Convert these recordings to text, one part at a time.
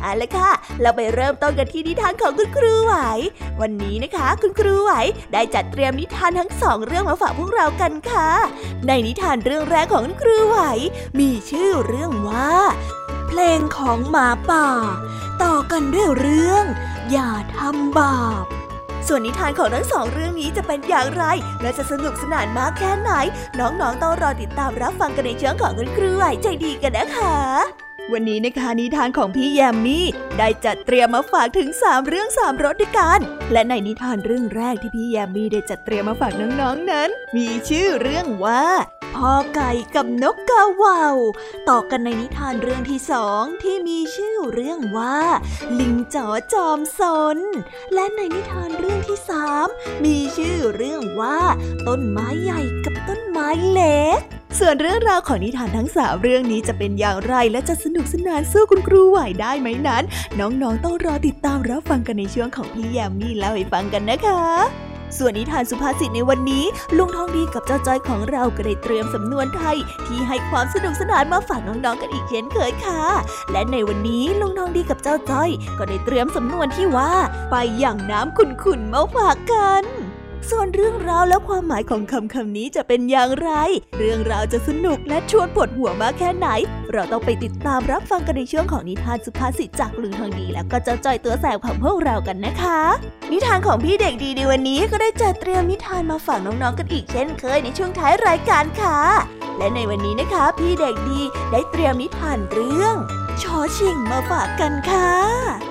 เอาละค่ะ เราไปเริ่มต้นกันที่นิทานของคุณครูไหว วันนี้นะคะ คุณครูไหวได้จัดเตรียมนิทานทั้งสองเรื่องมาฝากพวกเรากันค่ะ ในนิทานเรื่องแรกของคุณครูไหว มีชื่อเรื่องว่า เพลงของหมาป่า ต่อกันด้วยเรื่อง อย่าทำบาปส่วนนิทานของทั้งสองเรื่องนี้จะเป็นอย่างไร และจะสนุกสนานมากแค่ไหน น้องๆต้องรอติดตามรับฟังกันในช่วงของคุณครูไหวใจดีกันนะคะ วันนี้นะคะนิทานของพี่แยมมี่ได้จัดเตรียมมาฝากถึง 3 เรื่อง 3รสด้วยกัน และในนิทานเรื่องแรกที่พี่แยมมี่ได้จัดเตรียมมาฝากน้องๆนนั้น มีชื่อเรื่องว่าพ่อไก่กับนกกาเหว่าต่อกันในนิทานเรื่องที่สองที่มีชื่อเรื่องว่า ลิงจ๋อจอมซนและในนิทานเรื่องที่สามมีชื่อเรื่องว่า ต้นไม้ใหญ่กับต้นไม้เล็ก ส่วนเรื่องราวของนิทานทั้งสามเรื่องนี้จะเป็นอย่างไรและจะสนุกสนานสู้คุณครูไหวได้ไหมนั้น น้องๆต้องรอติดตามรับฟังกันในช่วงของพี่แยมมี่เล่าให้ฟังกันนะคะส่วนนิทานสุภาษิตในวันนี้ ลุงทองดีกับเจ้าจ้อยของเราก็ได้เตรียมสำนวนไทย ที่ให้ความสนุกสนานมาฝากน้องๆกันอีกเช่นเคยค่ะ และในวันนี้ลุงทองดีกับเจ้าจ้อย ก็ได้เตรียมสำนวนที่ว่า ไปอย่างน้ำขุ่นๆมาฝากกัน ส่วนเรื่องราวและความหมายของคำคำนี้จะเป็นอย่างไร เรื่องราวจะสนุกและชวนปวดหัวมากแค่ไหน เราต้องไปติดตามรับฟังกันในช่วงของนิทานสุภาษิตจากลุงทองดี แล้วก็เจ้าจอยตัวแสบของพวกเรากันนะคะ นิทานของพี่เด็กดีในวันนี้ก็ได้จัดเตรียมนิทานมาฝากน้องๆกันอีกเช่นเคยในช่วงท้ายรายการค่ะ และในวันนี้นะคะ พี่เด็กดีได้เตรียมนิทานเรื่องชอชิงมาฝากกันค่ะ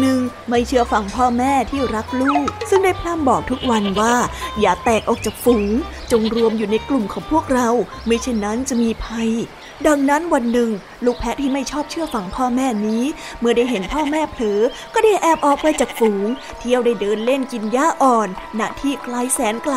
หนึ่งไม่เชื่อฟังพ่อแม่ที่รักลูก ซึ่งได้พร่ำบอกทุกวันว่า อย่าแตกออกจากฝูง จงรวมอยู่ในกลุ่มของพวกเรา ไม่เช่นนั้นจะมีภัย ดังนั้นวันหนึ่งลูกแพะที่ไม่ชอบเชื่อฟังพ่อแม่นี้ เมื่อได้เห็นพ่อแม่เผลอ ก็ได้แอบออกไปจากฝูง เที่ยวได้เดินเล่นกินหญ้าอ่อน ณ ที่ไกลแสนไกล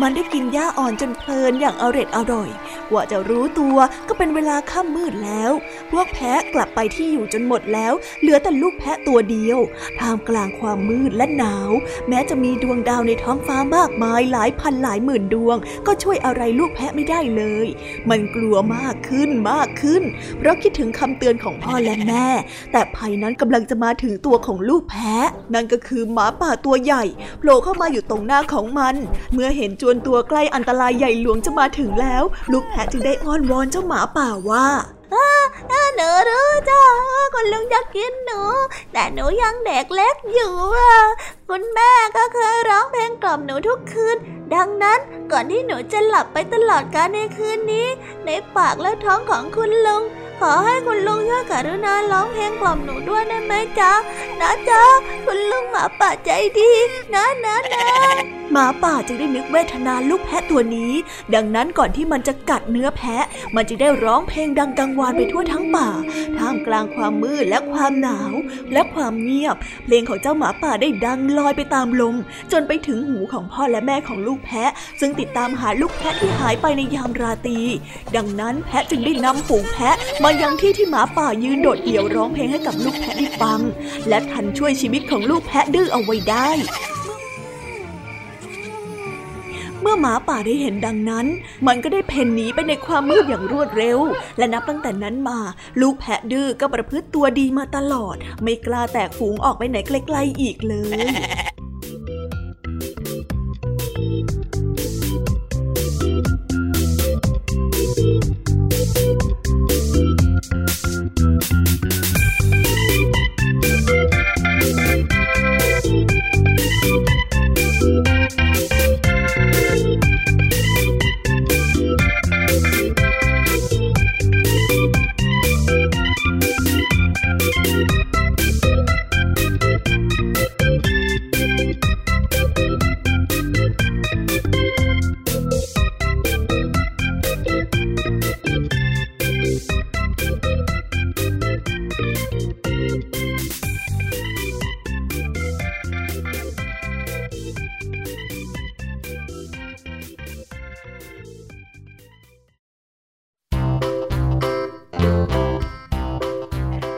มันได้กินหญ้าอ่อนจนเพลินอย่างอร็ดอร่อย กว่าจะรู้ตัวก็เป็นเวลาค่ำมืดแล้ว พวกแพะกลับไปที่อยู่จนหมดแล้ว เหลือแต่ลูกแพะตัวเดียว ท่ามกลางความมืดและหนาว แม้จะมีดวงดาวในท้องฟ้ามากมายหลายพันหลายหมื่นดวง ก็ช่วยอะไรลูกแพะไม่ได้เลย มันกลัวมากขึ้นนมากขึ้นเพราะคิดถึงคำเตือนของพ่อและแม่ แต่ภัยนั้นกำลังจะมาถึงตัวของลูกแพะ นั่นก็คือหมาป่าตัวใหญ่โผล่เข้ามาอยู่ตรงหน้าของมัน เมื่อเห็นจวนตัวใกล้อันตรายใหญ่หลวงจะมาถึงแล้ว ลูกแพะจึงได้อ้อนวอนเจ้าหมาป่าว่าหนูรู้จ้าคุณลุงจะกินหนู แต่หนูยังเด็กเล็กอยู่คุณแม่ก็เคยร้องเพลงกล่อมหนูทุกคืน ดังนั้นก่อนที่หนูจะหลับไปตลอดกาลในคืนนี้ ในปากและท้องของคุณลุง ขอให้คุณลุงช่วยกรุณาร้องเพลงกล่อมหนูด้วยได้ไหมจ๊ะนะจ๊ะคุณลุงหมาป่าใจดีนะนะนะหมาป่าจึงได้นึกเวทนาลูกแพะตัวนี้ ดังนั้นก่อนที่มันจะกัดเนื้อแพะ มันจึงได้ร้องเพลงดังกังวานไปทั่วทั้งป่า ท่ามกลางความมืดและความหนาว และความเงียบ เพลงของเจ้าหมาป่าได้ดังลอยไปตามลม จนไปถึงหูของพ่อและแม่ของลูกแพะ ซึ่งติดตามหาลูกแพะที่หายไปในยามราตรีดังนั้นแพะจึงได้นำฝูงแพะมายังที่ที่หมาป่ายืนโดดเดี่ยวร้องเพลงให้กับลูกแพะได้ฟัง และทันช่วยชีวิตของลูกแพะดื้อเอาไว้ได้ เมื่อหมาป่าได้เห็นดังนั้น มันก็ได้เพ่นหนีไปในความมืดอย่างรวดเร็ว และนับตั้งแต่นั้นมา ลูกแพะดื้อก็ประพฤติตัวดีมาตลอด ไม่กล้าแตกฝูงออกไปไหนไกลๆอีกเลย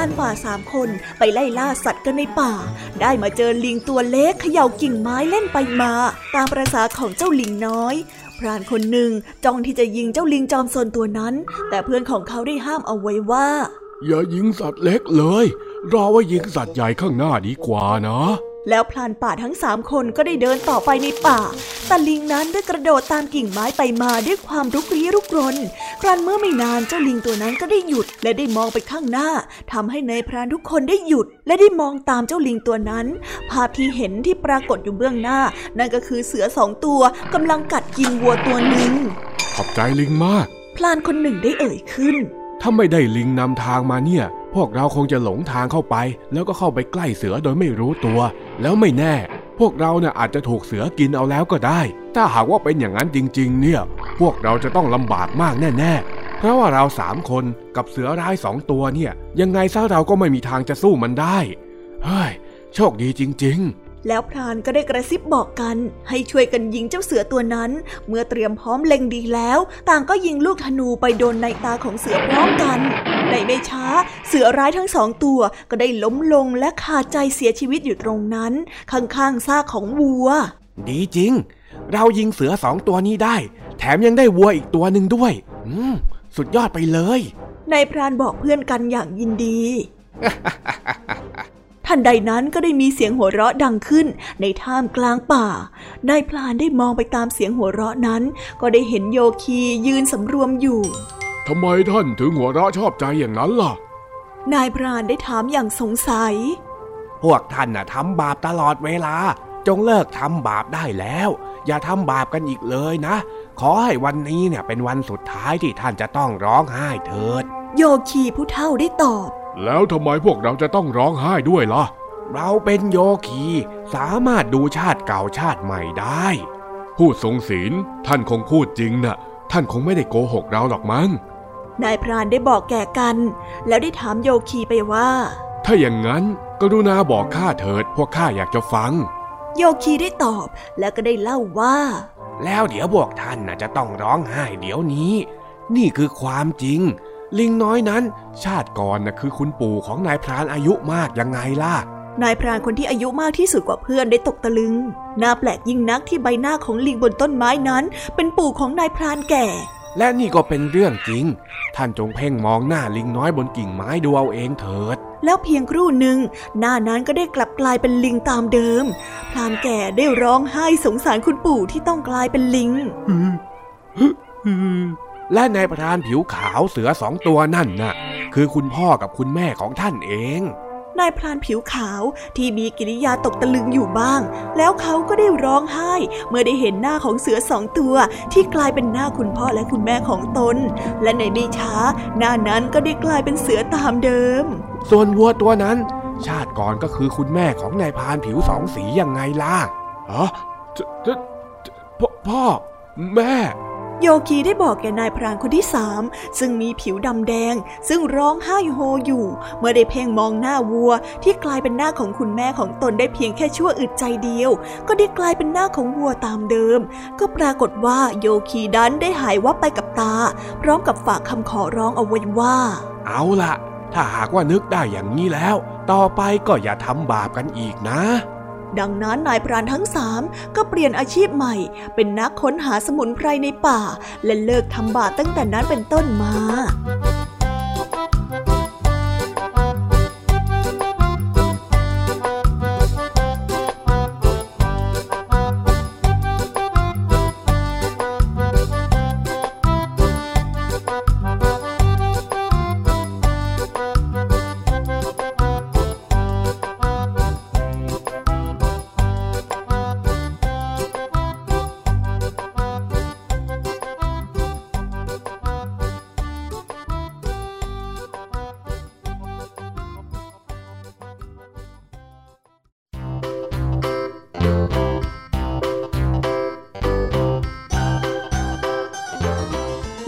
านป่าสามคนไปไล่ล่าสัตว์กันในป่า ได้มาเจอลิงตัวเล็กเขย่ากิ่งไม้เล่นไปมา ตามประษาของเจ้าลิงน้อย พรานคนหนึ่งจ้องที่จะยิงเจ้าลิงจอมซนตัวนั้น แต่เพื่อนของเขาได้ห้ามเอาไว้ว่า อย่ายิงสัตว์เล็กเลยรอว่ายิงสัตว์ใหญ่ข้างหน้าดีกว่านะ แล้วพลานป่าทั้งสามคนก็ได้เดินต่อไปในป่าตะลิงนั้นได้กระโดดตามกิ่งไม้ไปมาด้วยความรุกรี้รุกรน ครั้นเมื่อไม่นานเจ้าลิงตัวนั้นก็ได้หยุด และได้มองไปข้างหน้าทำให้ในพรานทุกคนได้หยุด และได้มองตามเจ้าลิงตัวนั้น ภาพที่เห็นที่ปรากฏอยู่เบื้องหน้า นั่นก็คือเสือสองตัวกำลังกัดกินวัวตัวหนึ่ง ขอบใจลิงมาก พลานคนหนึ่งได้เอ่ยขึ้นถ้าไม่ได้ลิงนำทางมาเนี่ย พวกเราคงจะหลงทางเข้าไป แล้วก็เข้าไปใกล้เสือโดยไม่รู้ตัว แล้วไม่แน่ พวกเราเนี่ยอาจจะถูกเสือกินเอาแล้วก็ได้ ถ้าหากว่าเป็นอย่างนั้นจริง ๆ เนี่ย พวกเราจะต้องลำบากมากแน่ ๆ เพราะว่าเราสามคนกับเสือร้ายสองตัวเนี่ย ยังไงซะเราก็ไม่มีทางจะสู้มันได้ เฮ้ย โชคดีจริง ๆ แล้วพรานก็ได้กระซิบบอกกัน ให้ช่วยกันยิงเจ้าเสือตัวนั้น เมื่อเตรียมพร้อมเล็งดีแล้ว ต่างก็ยิงลูกธนูไปโดนในตาของเสือพร้อมกัน ในไม่ช้า เสือร้ายทั้งสองตัวก็ได้ล้มลงและขาดใจเสียชีวิตอยู่ตรงนั้น ข้างๆซากของวัว ดีจริง เรายิงเสือสองตัวนี้ได้ แถมยังได้วัวอีกตัวหนึ่งด้วย อืม สุดยอดไปเลยนายพรานบอกเพื่อนกันอย่างยินดี ทันใดนั้นก็ได้มีเสียงหัวเราะดังขึ้นในท่ามกลางป่า นายพลานได้มองไปตามเสียงหัวเราะนั้น ก็ได้เห็นโยคียืนสำรวมอยู่ ทำไมท่านถึงหัวเราะชอบใจอย่างนั้นล่ะ นายพรานได้ถามอย่างสงสัย พวกท่านน่ะทำบาปตลอดเวลา จงเลิกทำบาปได้แล้ว อย่าทำบาปกันอีกเลยนะ ขอให้วันนี้เนี่ยเป็นวันสุดท้ายที่ท่านจะต้องร้องไห้เถิด โยคีผู้เฒ่าได้ตอบ แล้วทำไมพวกเราจะต้องร้องไห้ด้วยล่ะ เราเป็นโยคี สามารถดูชาติเก่าชาติใหม่ได้ พูดทรงศีลท่านคงพูดจริงนะ่ะ ท่านคงไม่ได้โกหกเราหรอกมั้งนายพรานได้บอกแก่กัน แล้วได้ถามโยคีไปว่า ถ้าอย่างนั้นกรุณาบอกข้าเถิด พวกข้าอยากจะฟัง โยคีได้ตอบแล้วก็ได้เล่าว่า แล้วเดี๋ยวพวกท่านน่ะจะต้องร้องไห้เดี๋ยวนี้ นี่คือความจริง ลิงน้อยนั้น ชาติก่อนนะคือคุณปู่ของนายพรานอายุมากยังไงล่ะ นายพรานคนที่อายุมากที่สุดกว่าเพื่อนได้ตกตะลึง น่าแปลกยิ่งนักที่ใบหน้าของลิงบนต้นไม้นั้น เป็นปู่ของนายพรานแก่ และนี่ก็เป็นเรื่องจริง ท่านจงเพ่งมองหน้าลิงน้อยบนกิ่งไม้ดูเอาเองเถิดแล้วเพียงครู่หนึ่งหน้านั้นก็ได้กลับกลายเป็นลิงตามเดิม พรานแก่ได้ร้องไห้สงสารคุณปู่ที่ต้องกลายเป็นลิง และนายประธานผิวขาวเสือสองตัวนั่นน่ะ คือคุณพ่อกับคุณแม่ของท่านเองนายพรานผิวขาวที่มีกิริยาตกตะลึงอยู่บ้าง แล้วเขาก็ได้ร้องไห้ เมื่อได้เห็นหน้าของเสือสองตัว ที่กลายเป็นหน้าคุณพ่อและคุณแม่ของตน และในไม่ช้า หน้านั้นก็ได้กลายเป็นเสือตามเดิม ส่วนวัวตัวนั้น ชาติก่อนก็คือคุณแม่ของนายพรานผิวสองสียังไงล่ะฮะพ่อ แม่ โยคีได้บอกแก่นายพรานคนที่สามซึ่งมีผิวดำแดง ซึ่งร้องไห้โฮอยู่ เมื่อได้เพ่งมองหน้าวัว ที่กลายเป็นหน้าของคุณแม่ของตนได้เพียงแค่ชั่วอึดใจเดียว ก็ได้กลายเป็นหน้าของวัวตามเดิม ก็ปรากฏว่าโยคีดันได้หายวับไปกับตา พร้อมกับฝากคำขอร้องเอาไว้ว่า เอาละถ้าหากว่านึกได้อย่างนี้แล้ว ต่อไปก็อย่าทำบาปกันอีกนะ ดังนั้นนายพรานทั้งสามก็เปลี่ยนอาชีพใหม่ เป็นนักค้นหาสมุนไพรในป่า และเลิกทำบาปตั้งแต่นั้นเป็นต้นมา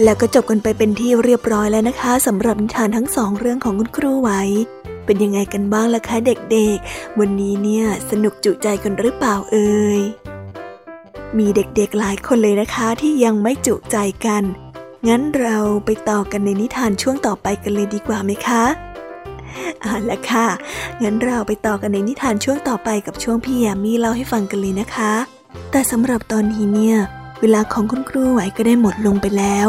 แล้วก็จบกันไปเป็นที่เรียบร้อยแล้วนะคะสำหรับนิทานทั้งสองเรื่องของคุณครูไหว เป็นยังไงกันบ้างล่ะคะเด็กๆ วันนี้เนี่ยสนุกจุใจกันหรือเปล่าเอ่ยมีเด็กๆหลายคนเลยนะคะที่ยังไม่จุใจกัน งั้นเราไปต่อกันในนิทานช่วงต่อไปกันเลยดีกว่าไหมคะเอาละค่ะ งั้นเราไปต่อกันในนิทานช่วงต่อไปกับช่วงพี่ยามีเล่าให้ฟังกันเลยนะคะ แต่สำหรับตอนนี้เนี่ย เวลาของคุณครูไหวก็ได้หมดลงไปแล้ว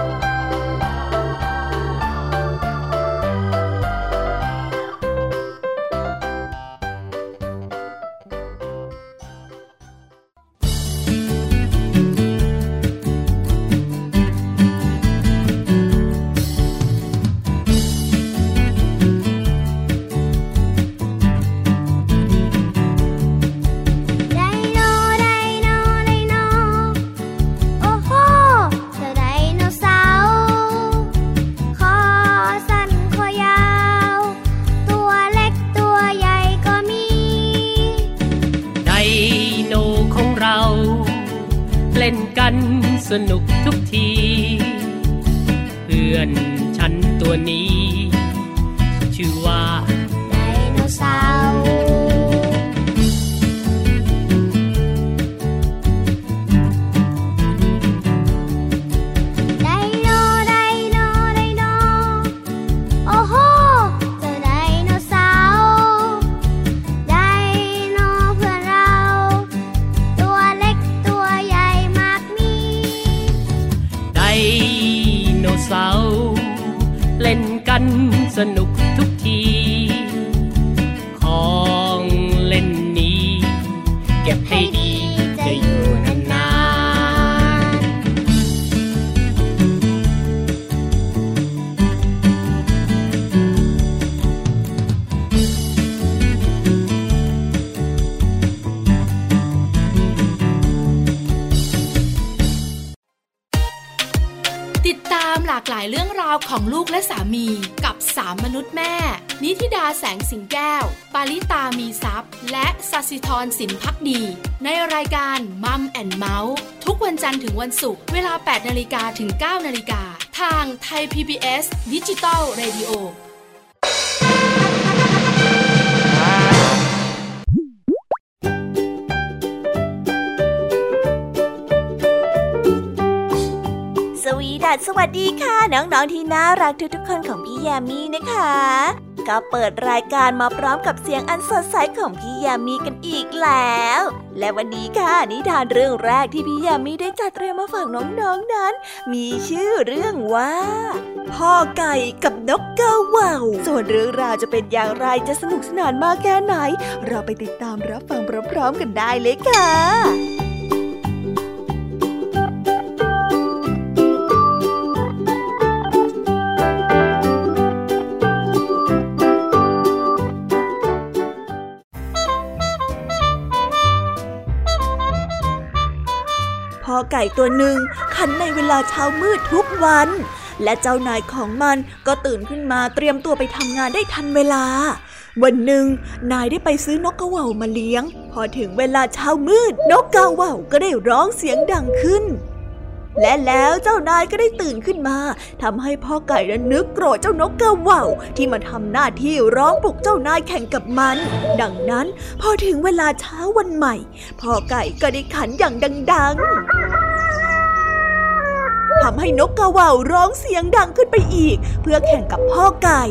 กันสนุกทุกที เพื่อนฉันตัวนี้ ชื่อว่าไดโนเสาร์ แสงสิงแก้ว ปาริตามีซัพ์และสัสิธรสินพักดี ในรายการมัมแอนเมาส์ทุกวันจันทร์ถึงวันศุกร์เวลา 8นาฬิกาถึง 9นาฬิกาทางไทย PBS ดิจิตอลรดิโอสวัสดีค่ะ น้อง ๆ ที่น่ารักทุก ๆ คนของพี่แยมีนะคะ ก็เปิดรายการมาพร้อมกับเสียงอันสดใสของพี่ยามีกันอีกแล้ว และวันนี้ค่ะนิทานเรื่องแรกที่พี่ยามีได้จัดเตรียมมาฝากน้องๆนนั้น มีชื่อเรื่องว่า พ่อไก่กับนกกาว่าวส่วนเรื่องราวจะเป็นอย่างไรจะสนุกสนานมากแค่ไหน เราไปติดตามรับฟังพร้อมๆกันได้เลยค่ะ ไก่ตัวหนึ่งขันในเวลาเช้ามืดทุกวัน และเจ้านายของมันก็ตื่นขึ้นมาเตรียมตัวไปทำงานได้ทันเวลา วันหนึ่ง นายได้ไปซื้อนกกระว่ามาเลี้ยง พอถึงเวลาเช้ามืด นกกระว่าก็ได้ร้องเสียงดังขึ้น และแล้วเจ้านายก็ได้ตื่นขึ้นมาทำให้พ่อไก่นั้นนึกโกรธเจ้านกกระว่าที่มาทำหน้าที่ร้องปลุกเจ้านายแข่งกับมัน ดังนั้นพอถึงเวลาเช้าวันใหม่ พ่อไก่ก็ได้ขันอย่างดัง ๆ ทำให้นกกระว่าวร้องเสียงดังขึ้นไปอีก เพื่อแข่งกับพ่อไก่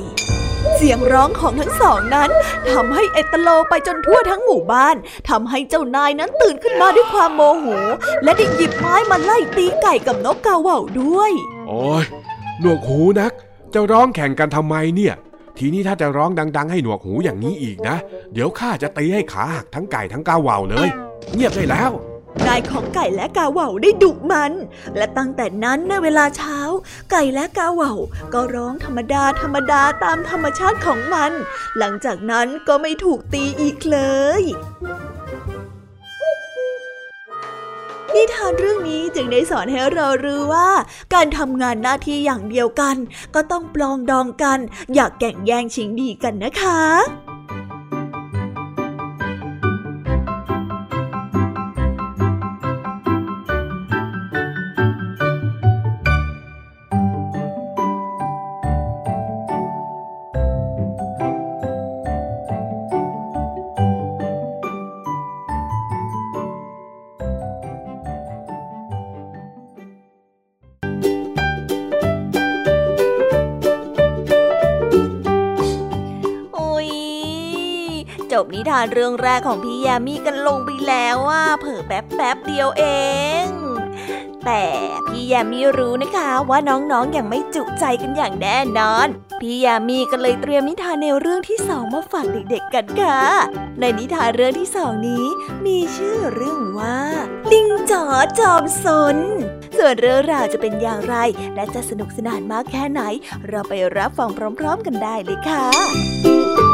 เสียงร้องของทั้งสองนั้นทำให้เอตโลไปจนทั่วทั้งหมู่บ้านทำให้เจ้านายนั้นตื่นขึ้นมาด้วยความโมโห และได้หยิบไม้มาไล่ตีไก่กับนกกาว่าวด้วย โอ้ยหนวกหูนักจะร้องแข่งกันทำไมเนี่ยทีนี้ถ้าจะร้องดัง ๆ ให้หนวกหูอย่างนี้อีกนะ เดี๋ยวข้าจะตีให้ขาหักทั้งไก่ทั้งกาว่าเลย เงียบได้แล้ว นายของไก่และกาเหว่าได้ดุมัน และตั้งแต่นั้นในเวลาเช้า ไก่และกาเหว่าก็ร้องธรรมดาธรรมดาตามธรรมชาติของมัน หลังจากนั้นก็ไม่ถูกตีอีกเลยนิทานเรื่องนี้จึงได้สอนให้เรารู้ว่า การทำงานหน้าที่อย่างเดียวกัน ก็ต้องปลองดองกัน อย่ากแก่งแย่งชิงดีกันนะคะ นิทานเรื่องแรกของพี่ยามีกันลงไปแล้วว่าเผิ่แป๊บแป๊บเดียวเอง แต่พี่ยามีรู้นะคะว่าน้องๆออย่างไม่จุใจกันอย่างแน่นอน พี่ยามีก็เลยเตรียมนิทานแนวเรื่องที่สองมาฝากเด็กๆกันค่ะ ในนิทานเรื่องที่สองนี้ มีชื่อเรื่องว่า ลิงจ๋อจอมสนส่วนเรื่องราวจะเป็นอย่างไร และจะสนุกสนานมากแค่ไหน เราไปรับฟังพร้อม ๆ กันได้เลยค่ะ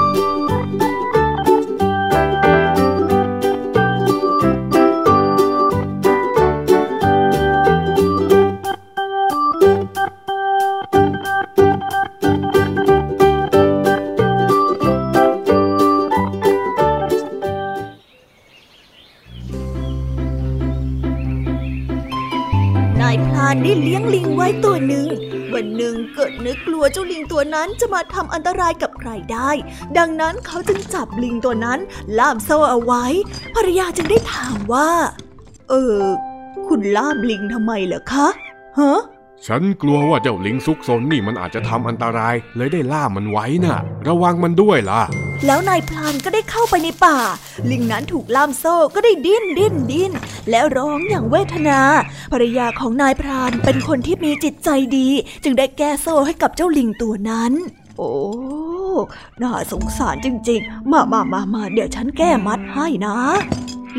วันหนึ่งเกิดนึกกลัวเจ้าลิงตัวนั้นจะมาทำอันตรายกับใครได้ ดังนั้นเขาจึงจับลิงตัวนั้น ล่ามโซ่เอาไว้ ภรรยาจึงได้ถามว่า เออ คุณล่ามลิงทำไมเหรอคะฮะ ฉันกลัวว่าเจ้าลิงซุกซนนี่มันอาจจะทำอันตราย เลยได้ล่ามันไว้น่ะ ระวังมันด้วยล่ะ แล้วนายพลานก็ได้เข้าไปในป่า ลิงนั้นถูกล่ามโซ่ก็ได้ดิ้นดิ้นดิ้นและร้องอย่างเวทนา ภรรยาของนายพรานเป็นคนที่มีจิตใจดี จึงได้แก้โซ่ให้กับเจ้าลิงตัวนั้น โอ้น่าสงสารจริงๆ มามามามาเดี๋ยวฉันแก้มัดให้นะ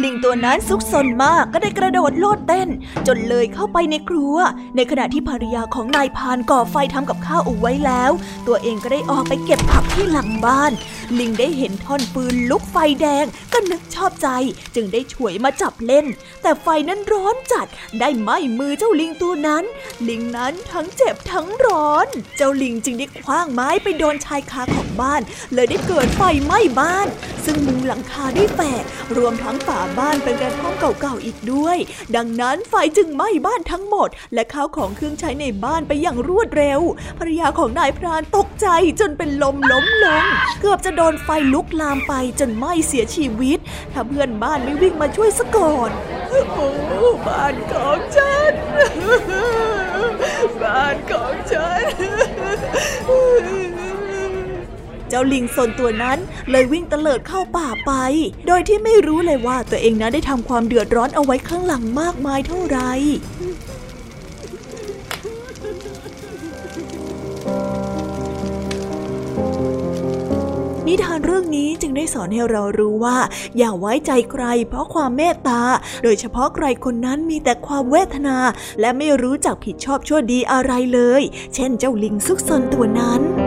ลิงตัวนั้นซุกซนมากก็ได้กระโดดโลดเต้น จนเลยเข้าไปในครัว ในขณะที่ภรรยาของนายพานก่อไฟทำกับข้าวเอาไว้แล้ว ตัวเองก็ได้ออกไปเก็บผักที่หลังบ้าน ลิงได้เห็นท่อนปืนลุกไฟแดงก็นึกชอบใจ จึงได้ฉวยมาจับเล่น แต่ไฟนั้นร้อนจัดได้ไหม้มือเจ้าลิงตัวนั้น ลิงนั้นทั้งเจ็บทั้งร้อน เจ้าลิงจึงได้คว้างไม้ไปโดนชายคาของบ้าน เลยได้เกิดไฟไหม้บ้าน ซึ่งมุงหลังคาได้แตกรวมทั้งฝาบ้านเป็นกระท่อมเก่าๆอีกด้วย ดังนั้นไฟจึงไหม้บ้านทั้งหมด และข้าวของเครื่องใช้ในบ้านไปอย่างรวดเร็ว ภรรยาของนายพรานตกใจจนเป็นลมล้มลง เกือบจะโดนไฟลุกลามไปจนไหม้เสียชีวิต ถ้าเพื่อนบ้านไม่วิ่งมาช่วยซะก่อน โอ้บ้านของฉัน บ้านของฉัน เจ้าลิงซนตัวนั้นเลยวิ่งเตลิดเข้าป่าไป โดยที่ไม่รู้เลยว่าตัวเองนั้นได้ทำความเดือดร้อนเอาไว้ข้างหลังมากมายเท่าไหร่นิทานเรื่องนี้จึงได้สอนให้เรารู้ว่า อย่าไว้ใจใคร เพราะความเมตตา โดยเฉพาะใครคนนั้นมีแต่ความเวทนา และไม่รู้จักผิดชอบชั่วดีอะไรเลย เช่นเจ้าลิงซุกซนตัวนั้น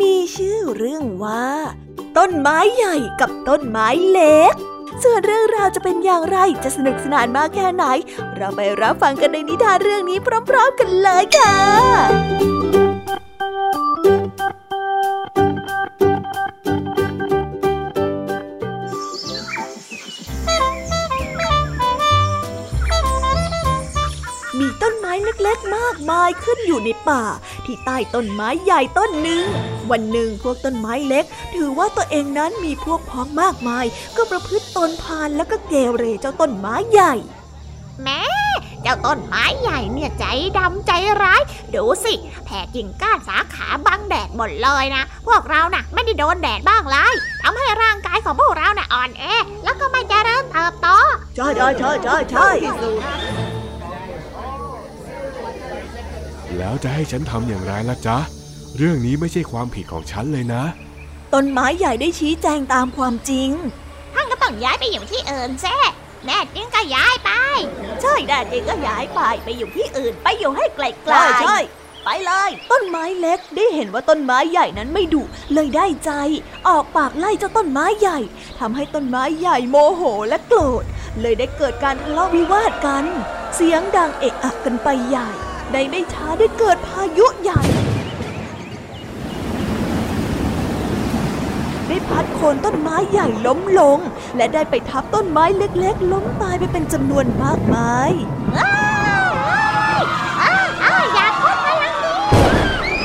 มีชื่อเรื่องว่า ต้นไม้ใหญ่กับต้นไม้เล็ก ส่วนเรื่องราวจะเป็นอย่างไรจะสนุกสนานมากแค่ไหน เราไปรับฟังกันในนิทานเรื่องนี้พร้อม ๆ กันเลยค่ะ เล็กๆมากมายขึ้นอยู่ในป่า ที่ใต้ต้นไม้ใหญ่ต้นหนึ่ง วันหนึ่งพวกต้นไม้เล็ก ถือว่าตัวเองนั้นมีพวกพ้องมากมาย ก็ประพฤติตนพาลแล้วก็เกเรเจ้าต้นไม้ใหญ่แม่เจ้าต้นไม้ใหญ่เนี่ยใจดำใจร้าย ดูสิ แผ่กิ่งก้านสาขาบังแดดหมดเลยนะ พวกเราน่ะไม่ได้โดนแดดบ้างเลยทำให้ร่างกายของพวกเราน่ะอ่อนแอ แล้วก็ไม่เจริญเติบโตใช่ใช่ใช่ใช่ใช่ แล้วจะให้ฉันทำอย่างไรล่ะจ๊ะ เรื่องนี้ไม่ใช่ความผิดของฉันเลยนะ ต้นไม้ใหญ่ได้ชี้แจงตามความจริง ท่านก็ต้องย้ายไปอยู่ที่อื่นแซ่แน่จริงก็ย้ายไป ใช่ได้จริงก็ย้ายไปไปอยู่ที่อื่น ไปอยู่ให้ไกลๆใช่ใช่ไปเลย ต้นไม้เล็กได้เห็นว่าต้นไม้ใหญ่นั้นไม่ดุเลยได้ใจ ออกปากไล่เจ้าต้นไม้ใหญ่ทำให้ต้นไม้ใหญ่โมโหและโกรธ เลยได้เกิดการทะเลาะวิวาทกัน เสียงดังเอะอะกันไปใหญ่ ในไม่ช้าได้เกิดพายุใหญ่ ได้พัดโคนต้นไม้ใหญ่ล้มลง และได้ไปทับต้นไม้เล็กๆ ล้มตายไปเป็นจำนวนมากมายอ้าย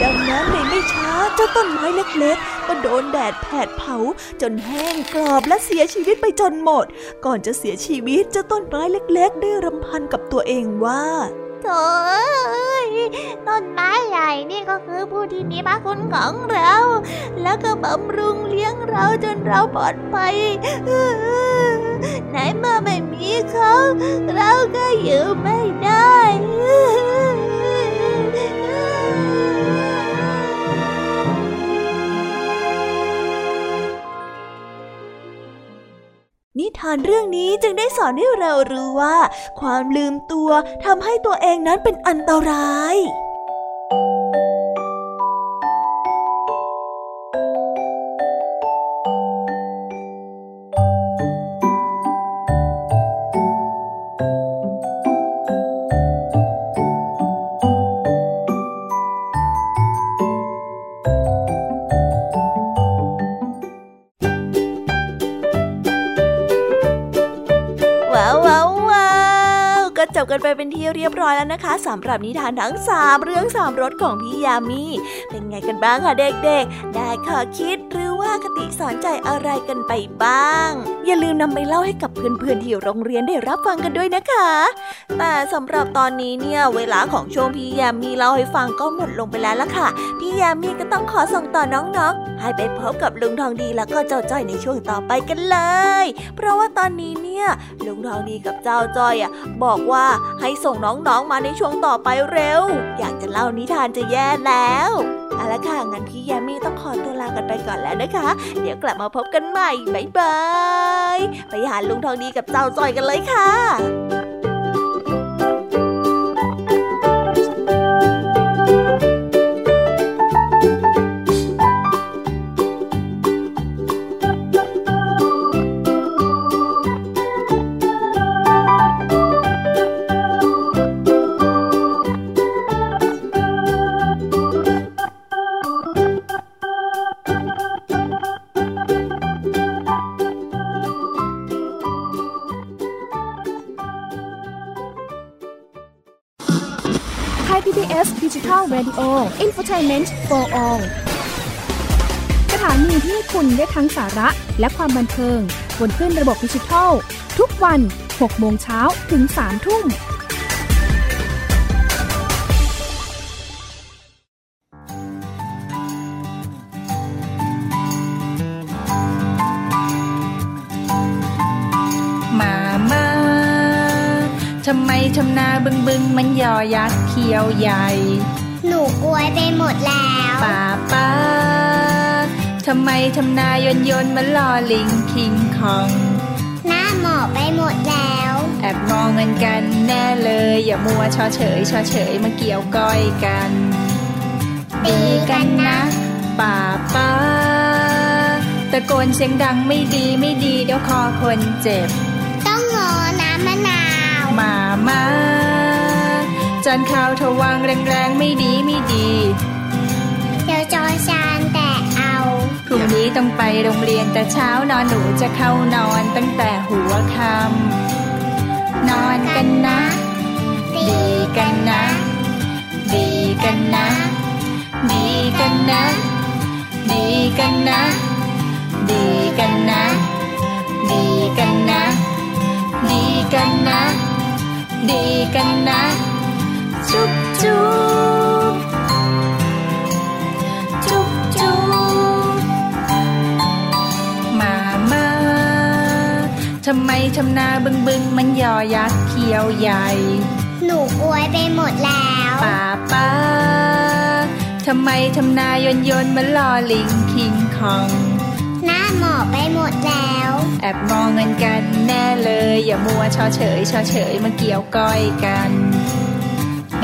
ดังนั้นในไม่ช้าเจ้าต้นไม้เล็กๆก็โดนแดดแผดเผา จนแห้งกรอบและเสียชีวิตไปจนหมด ก่อนจะเสียชีวิตเจ้าต้นไม้เล็ก ๆ ได้รำพันกับตัวเองว่า โถต้นไม้ใหญ่นี่ก็คือผู้ที่มีพระคุณของเรา แล้วก็บำรุงเลี้ยงเราจนเราปลอดภัยไหนเมื่อไม่มีเขาเราก็อยู่ไม่ได้ นิทานเรื่องนี้จึงได้สอนให้เรารู้ว่า ความลืมตัวทำให้ตัวเองนั้นเป็นอันตราย ที่เรียบร้อยแล้วนะคะสำหรับนิทานทั้งสามเรื่องสามรสของพี่ยามีเป็นไงกันบ้างคะเด็กๆ ได้ข้อคิดหรือว่าคติสอนใจอะไรกันไปบ้าง อย่าลืมนำไปเล่าให้กับเพื่อนๆที่โรงเรียนได้รับฟังกันด้วยนะคะ แต่สำหรับตอนนี้เนี่ยเวลาของช่วงพี่ยามีเล่าให้ฟังก็หมดลงไปแล้วล่ะค่ะ พี่ยามีก็ต้องขอส่งต่อน้องๆ ให้ไปพบกับลุงทองดีแล้วก็เจ้าจ้อยในช่วงต่อไปกันเลย เพราะว่าตอนนี้เนี่ยลุงทองดีกับเจ้าจ้อยอะบอกว่าให้ส่งน้องๆมาในช่วงต่อไปเร็ว อยากจะเล่านิทานจะแย่แล้วเอาละค่ะงั้นพี่แยมมี่ต้องขอตัวลากันไปก่อนแล้วนะคะ เดี๋ยวกลับมาพบกันใหม่บ๊ายบายไปหาลุงทองดีกับเจ้าจ้อยกันเลยค่ะ Radio Infotainment for All สถานีที่คุณได้ทั้งสาระและความบันเทิง บนขึ้นระบบดิจิทัล ทุกวัน 6 โมงเช้าถึง 3 ทุ่ม มามาทำไมทำนาบึงบึงมันยอยักษ์เขียวใหญ่ หนูกลัวไปหมดแล้วป้าป้าทำไมทำนายนยนมันลอลิงคิงคอง หน้าหมอบไปหมดแล้ว แอบมองเงินกันแน่เลย อย่ามัวชอเฉยชอเฉยมาเกี่ยวก้อยกันตีกันนะป้าป้าตะโกนเสียงดังไม่ดีไม่ดีเดี๋ยวคอคนเจ็บ ต้องงอน้ำมะนาวมามา จานข้าวทวางแรงๆไม่ดีไม่ดีเดี๋ยวจอชานแต่เอาพรุ่งนี้ต้องไปโรงเรียนแต่เช้านอนหนูจะเข้านอนตั้งแต่หัวค่ำนอนกันนะ ดีกันนะ ดีกันนะ ดีกันนะ ดีกันนะ ดีกันนะ ดีกันนะ ดีกันนะ ดีกันนะ จุ๊บจุ๊บจุ๊บจุ๊บมามาทำไมทำนาบึงบึงมันยอยักษ์เขียวใหญ่ หนูกลัวไปหมดแล้วป้าป้าทำไมทำนายนยนมันลอลิงคิงคอง หน้าหมอบไปหมดแล้ว แอบมองเงินกันแน่เลย อย่ามัวชอเฉยชอเฉยมาเกี่ยวก้อยกัน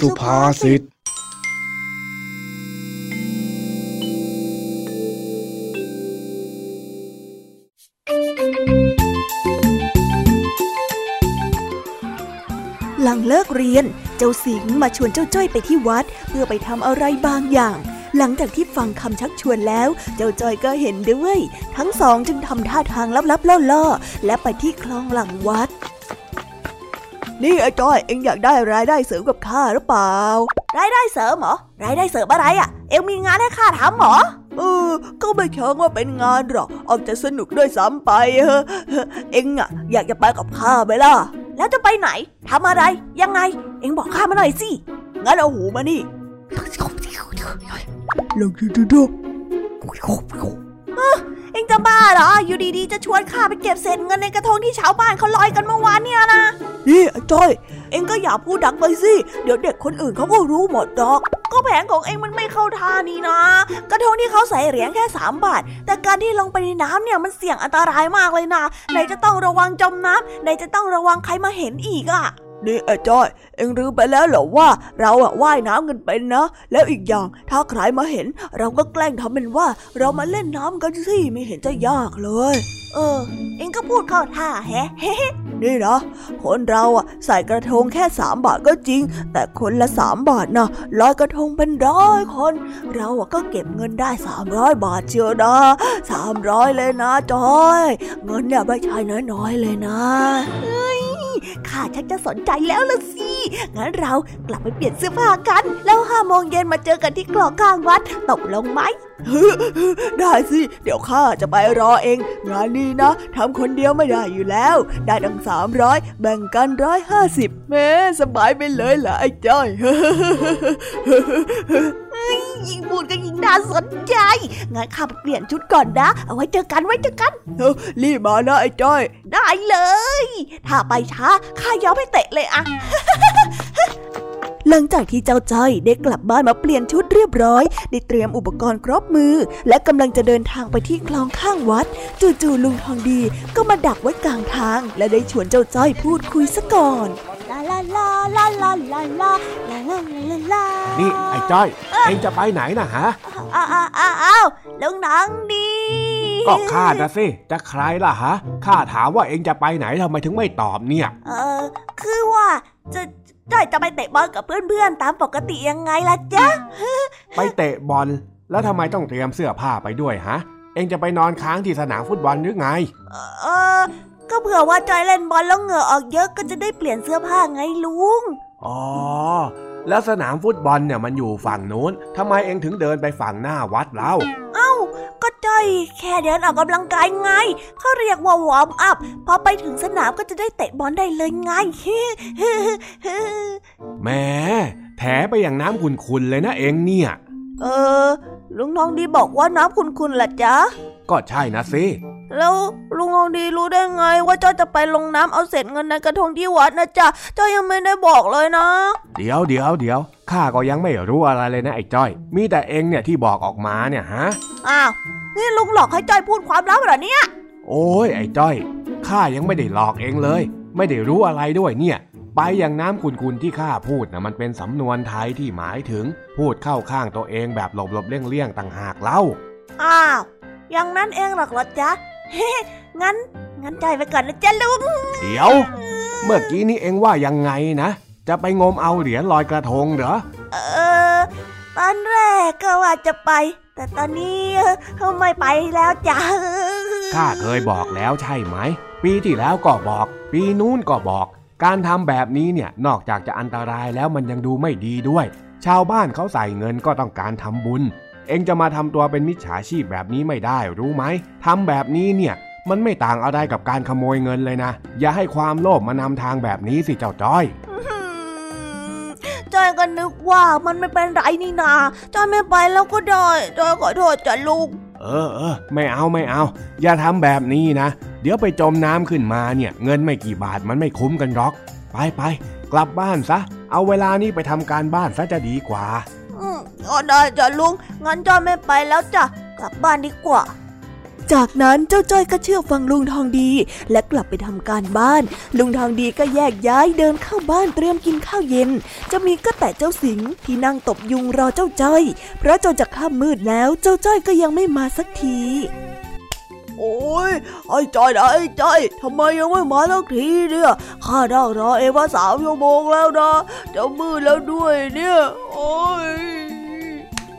สุภาษิตหลังเลิกเรียน เจ้าสิงห์มาชวนเจ้าจ้อยไปที่วัด เพื่อไปทำอะไรบางอย่าง หลังจากที่ฟังคำชักชวนแล้ว เจ้าจ้อยก็เห็นด้วย ทั้งสองจึงทำท่าทางลับๆล่อๆและไปที่คลองหลังวัด นี่ไอ้จ้อยเอ็งอยากได้รายได้เสริมกับข้าหรือเปล่า รายได้เสริมเหรอ รายได้เสริมอะไรอะ เอ็งมีงานให้ข้าทำเหรอ เออ ก็ไม่เชิงว่าเป็นงานหรอกออกจะสนุกด้วยซ้ำไปเฮ้อเอ็งอะ อยากจะไปกับข้าไหมล่ะ แล้วจะไปไหนทำอะไร ยังไง เอ็งบอกข้ามาหน่อยสิ งั้นเอาหูมานี่ลองดูดูดูเอ็งจะบ้าเหรอ อยู่ดีๆ จะชวนข้าไปเก็บเศษเงินในกระทงที่ชาวบ้านเขาลอยกันเมื่อวานเนี่ยนะ นี่ไอ้จ้อย เอ็งก็อย่าพูดดังไปสิ เดี๋ยวเด็กคนอื่นเขาก็รู้หมดดอก ก็แผนของเอ็งมันไม่เข้าท่านี่นะ กระทงที่เขาใส่เหรียญแค่สามบาท แต่การที่ลงไปในน้ำเนี่ยมันเสี่ยงอันตรายมากเลยนะ ไหนจะต้องระวังจมน้ำไหนจะต้องระวังใครมาเห็นอีกอะ นี่ไอ้จ้อย เอ็งรู้ไปแล้วเหรอว่าเราอะว่ายน้ำกันเป็นนะ แล้วอีกอย่างถ้าใครมาเห็น เราก็แกล้งทำเป็นว่า เรามาเล่นน้ำกันสิไม่เห็นจะยากเลย เออ เอ็งก็พูดเข้าท่าแฮะนี่นะคนเราอะใส่กระทงแค่สามบาทก็จริง แต่คนละสามบาทนะลอยกระทงเป็นร้อยคน เราอะก็เก็บเงินได้สามร้อยบาทเชียวนะสามร้อยเลยนะจอย เงินเนี่ยไม่ใช่น้อยๆเลยนะเฮ้ย ข้าชักจะสนใจแล้วละสิ งั้นเรากลับไปเปลี่ยนเสื้อผ้ากัน แล้วห้าโมงเย็นมาเจอกันที่คลองข้างวัด ตกลงไหม ได้สิ เดี๋ยวข้าจะไปรอเอง งานนี้นะทำคนเดียวไม่ได้อยู่แล้ว ได้ตั้งสามร้อยแบ่งกันร้อยห้าสิบแม่สบายไปเลยล่ะไอ้จ้อย ยิ่งพูดก็ยิ่งน่าสนใจงั้นข้าไปเปลี่ยนชุดก่อนนะ เอาไว้เจอกันไว้เจอกันเฮ้รีบมานะไอ้จ้อย ได้เลย ถ้าไปช้าข้ายอมให้เตะเลยอะหลังจากที่เจ้าจ้อยได้กลับบ้านมาเปลี่ยนชุดเรียบร้อย ได้เตรียมอุปกรณ์ครบมือ และกำลังจะเดินทางไปที่คลองข้างวัด จู่ๆลุงทองดีก็มาดักไว้กลางทาง และได้ชวนเจ้าจ้อยพูดคุยซะก่อน ลาลาลาลาลาลาลาลาลาลาลานี่ไอ้จ้อย เอ็งจะไปไหนนะฮะอ้าวอ้าวอ้าวลุงทองดีก็ข้านะสิจะใครล่ะฮะข้าถามว่าเอ็งจะไปไหนทำไมถึงไม่ตอบเนี่ย เออคือว่าจะจ้อยจะไปเตะบอลกับเพื่อนๆตามปกติยังไงล่ะจ๊ะไปเตะบอลแล้วทำไมต้องเตรียมเสื้อผ้าไปด้วยฮะ เอ็งจะไปนอนค้างที่สนามฟุตบอลหรือไง เออ ก็เผื่อว่าจอยเล่นบอลแล้วเหงื่อออกเยอะก็จะได้เปลี่ยนเสื้อผ้าไงลุง อ๋อ แล้วสนามฟุตบอลเนี่ยมันอยู่ฝั่งนู้นทำไมเอ็งถึงเดินไปฝั่งหน้าวัดเล่า เอ้า ก็จ้อยแค่เดินออกกำลังกายไง เขาเรียกว่า warm up พอไปถึงสนามก็จะได้เตะบอลได้เลยไงแหมแถไปอย่างน้ำขุนๆเลยนะเอ็งเนี่ย เออ ลุงทองดีบอกว่าน้ำขุ่นๆ ล่ะจ๊ะ ก็ใช่นะสิแล้วลุงทองดีรู้ได้ไง ว่าจ้อยจะไปลงน้ำเอาเศษเงินในกระทงที่วัดนะจ๊ะจ้อยยังไม่ได้บอกเลยนะ เดี๋ยวเดี๋ยวเดี๋ยวข้าก็ยังไม่รู้อะไรเลยนะไอ้จ้อย มีแต่เอ็งเนี่ยที่บอกออกมาเนี่ยฮะอ้าวนี่ลุงหลอกให้จ้อยพูดความลับเหรอเนี่ย โอ้ยไอ้จ้อยข้ายังไม่ได้หลอกเองเลย ไม่ได้รู้อะไรด้วยเนี่ย ไปอย่างน้ำคุณๆที่ข้าพูดนะมันเป็นสำนวนไทยที่หมายถึง พูดเข้าข้างตัวเองแบบหลบๆเลี่ยงๆต่างหากเล่า อ้าว อย่างนั้นเองหรอกเหรอจ๊ะเฮ้งั้น งั้นใจไปก่อนนะจ๊ะลุง เดี๋ยว เมื่อกี้นี้เองว่ายังไงนะ จะไปงมเอาเหรียญลอยกระทงเหรอ เออ ตอนแรกก็ว่าจะไป แต่ตอนนี้เออไม่ไปแล้วจ้ะข้าเคยบอกแล้วใช่ไหม ปีที่แล้วก็บอก ปีนู้นก็บอก การทำแบบนี้เนี่ยนอกจากจะอันตรายแล้วมันยังดูไม่ดีด้วย ชาวบ้านเขาใส่เงินก็ต้องการทำบุญ เองจะมาทำตัวเป็นมิจฉาชีพแบบนี้ไม่ได้รู้ไหมทำแบบนี้เนี่ยมันไม่ต่างอะไรกับการขโมยเงินเลยนะ อย่าให้ความโลภมานำทางแบบนี้สิเจ้าจ้อยจอยก็นึกว่ามันไม่เป็นไรนี่นาจอยไม่ไปแล้วก็ได้จอยขอโทษจ้ะลุงเออเออไม่เอาไม่เอา อย่าทำแบบนี้นะ เดี๋ยวไปจมน้ำขึ้นมาเนี่ยเงินไม่กี่บาทมันไม่คุ้มกันหรอก ไปไปกลับบ้านซะ เอาเวลานี้ไปทำการบ้านซะจะดีกว่าอืมก็ได้จ้ะลุง งั้นจอยไม่ไปแล้วจ้ะ กลับบ้านดีกว่า จากนั้นเจ้าจ้อยก็เชื่อฟังลุงทองดี และกลับไปทำการบ้าน ลุงทองดีก็แยกย้ายเดินเข้าบ้านเตรียมกินข้าวเย็น จะมีก็แต่เจ้าสิงห์ที่นั่งตบยุงรอเจ้าจ้อย เพราะจนจะค่ำมืดแล้วเจ้าจ้อยก็ยังไม่มาสักที โอ้ยไอ้จอยนะไอ้จอยทำไมยังไม่มาสักทีเนี่ยข้าได้รอเอว่าสามชั่วโมงแล้วนะจะมืดแล้วด้วยเนี่ย โอ้ย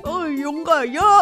โอ้ยยุงก็เยอะ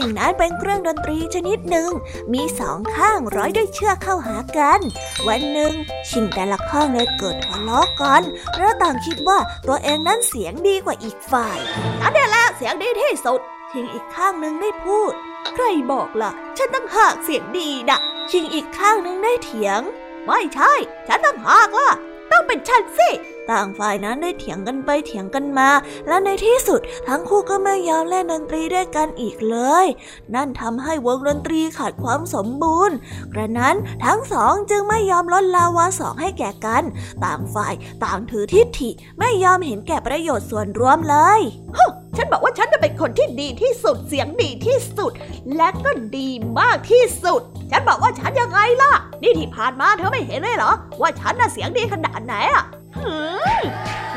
ชิงนั้นเป็นเครื่องดนตรีชนิดหนึ่ง มีสองข้างร้อยด้วยเชือกเข้าหากัน วันหนึ่งชิงแต่ละข้างเลยเกิดทะเลาะกันเพราะต่างคิดว่าตัวเองนั้นเสียงดีกว่าอีกฝ่ายนั่นแหละเสียงดีที่สุด ชิงอีกข้างหนึ่งได้พูด ใครบอกล่ะ ฉันตั้งหากเสียงดีนะชิงอีกข้างหนึ่งได้เถียง ไม่ใช่ ฉันตั้งหากล่ะ ต้องเป็นฉันสิ ต่างฝ่ายนั้นได้เถียงกันไปเถียงกันมา และในที่สุด ทั้งคู่ก็ไม่ยอมเล่นดนตรีด้วยกันอีกเลย นั่นทำให้วงดนตรีขาดความสมบูรณ์ กระนั้นทั้งสองจึงไม่ยอมลดลาวาสองให้แก่กัน ต่างฝ่ายต่างถือทิฏฐิไม่ยอมเห็นแก่ประโยชน์ส่วนรวมเลยฉันบอกว่าฉันจะเป็นคนที่ดีที่สุดเสียงดีที่สุด และก็ดีมากที่สุด ฉันบอกว่าฉันยังไงล่ะ นี่ที่ผ่านมาเธอไม่เห็นเลยเหรอ ว่าฉันน่ะเสียงดีขนาดไหนอะ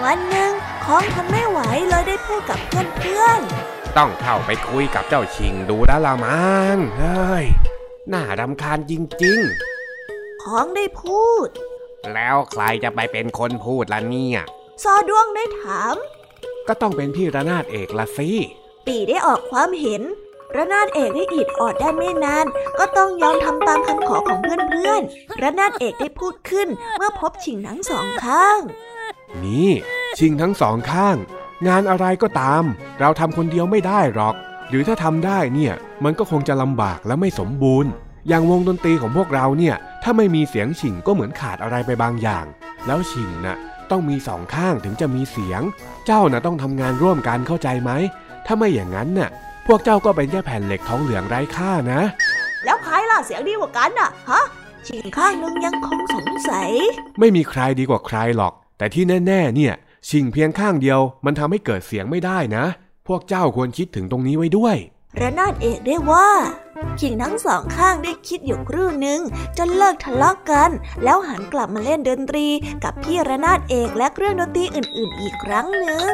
วันหนึ่งคองทนไม่ไหวเลยได้พูดกับเพื่อนๆ ต้องเข้าไปคุยกับเจ้าชิงดูด้ละมังเฮ้ยน่ารำคาญจริงๆของได้พูด แล้วใครจะไปเป็นคนพูดล่ะเนี่ยซอดวงได้ถาม ก็ต้องเป็นพี่ระนาดเอกละสิปีได้ออกความเห็น ระนาดเอกได้อิดออดได้ไม่นาน ก็ต้องยอมทำตามคำขอของเพื่อนๆระนาดเอกได้พูดขึ้นเมื่อพบชิงทั้งสองข้าง นี่ ชิงทั้งสองข้าง งานอะไรก็ตาม เราทำคนเดียวไม่ได้หรอก หรือถ้าทำได้เนี่ย มันก็คงจะลำบากและไม่สมบูรณ์ อย่างวงดนตรีของพวกเราเนี่ย ถ้าไม่มีเสียงชิงก็เหมือนขาดอะไรไปบางอย่าง แล้วชิงนะ่ะต้องมีสองข้างถึงจะมีเสียง เจ้าน่ะต้องทำงานร่วมกันเข้าใจไหมถ้าไม่อย่างนั้นน่ะ พวกเจ้าก็เป็นแค่แผ่นเหล็กทองเหลืองไร้ค่านะ แล้วใครล่ะเสียงดีกว่ากันน่ะ ฮะชิงข้างนึงยังคงสงสัย ไม่มีใครดีกว่าใครหรอก แต่ที่แน่ ๆ เนี่ยชิงเพียงข้างเดียว มันทำให้เกิดเสียงไม่ได้นะ พวกเจ้าควรคิดถึงตรงนี้ไว้ด้วยระนาดเอกได้ว่าขิงทั้งสองข้างได้คิดอยู่ครู่หนึ่งจนเลิกทะเลาะกกัน แล้วหันกลับมาเล่นดนตรีกับพี่ระนาดเอกและเครื่องดนตรีอื่น ๆ อีกครั้งหนึ่ง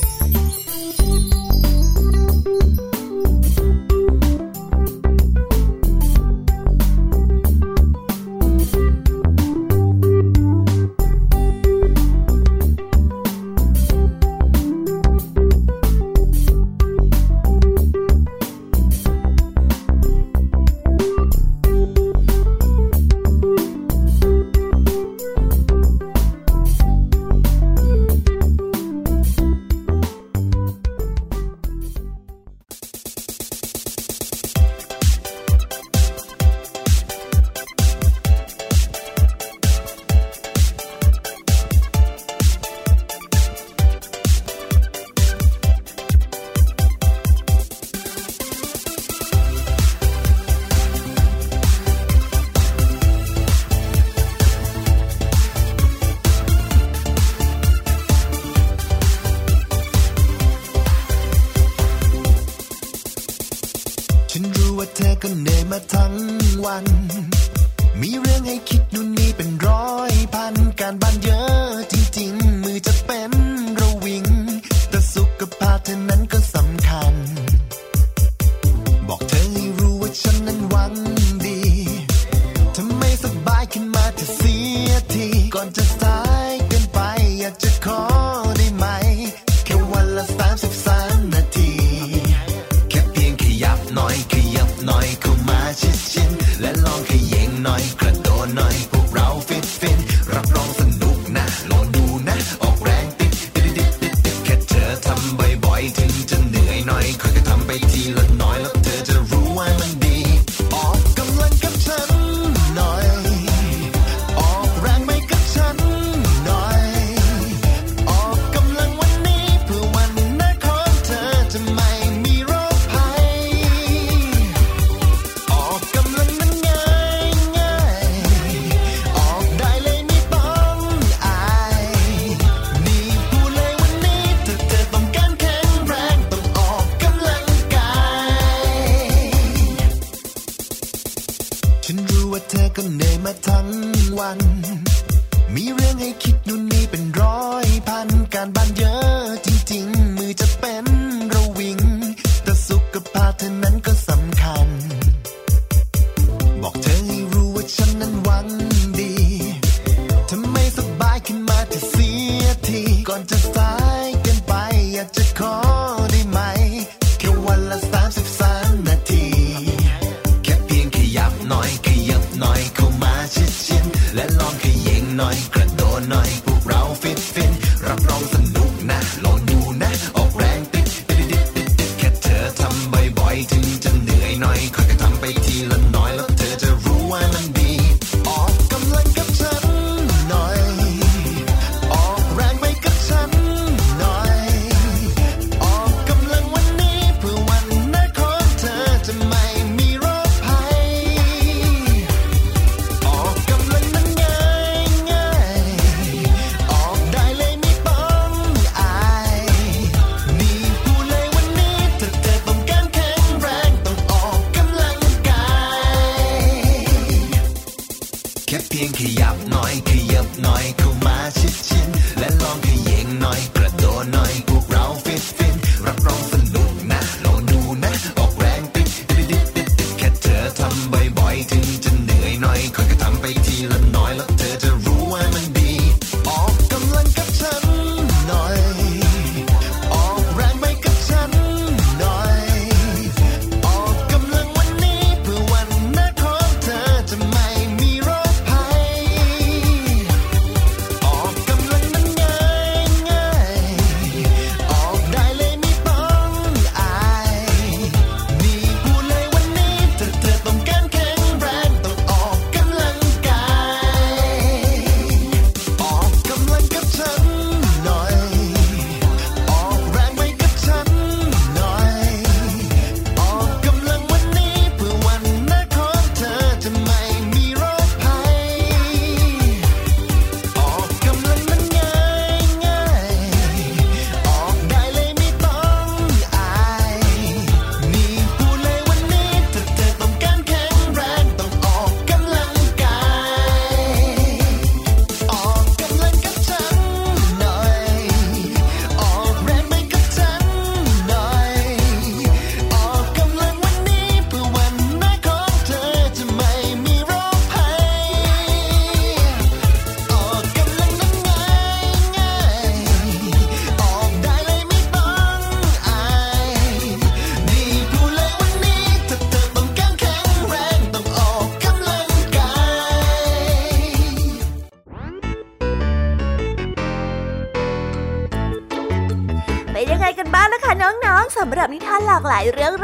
าเธอก็เหนื่อยมาทั้งวัน มีเรื่องให้คิดนู่นนี่เป็นร้อยพันการบ้านเยอะจริง ๆ มือจะเป็นระวิง แต่สุขภาพเธอนั้นก็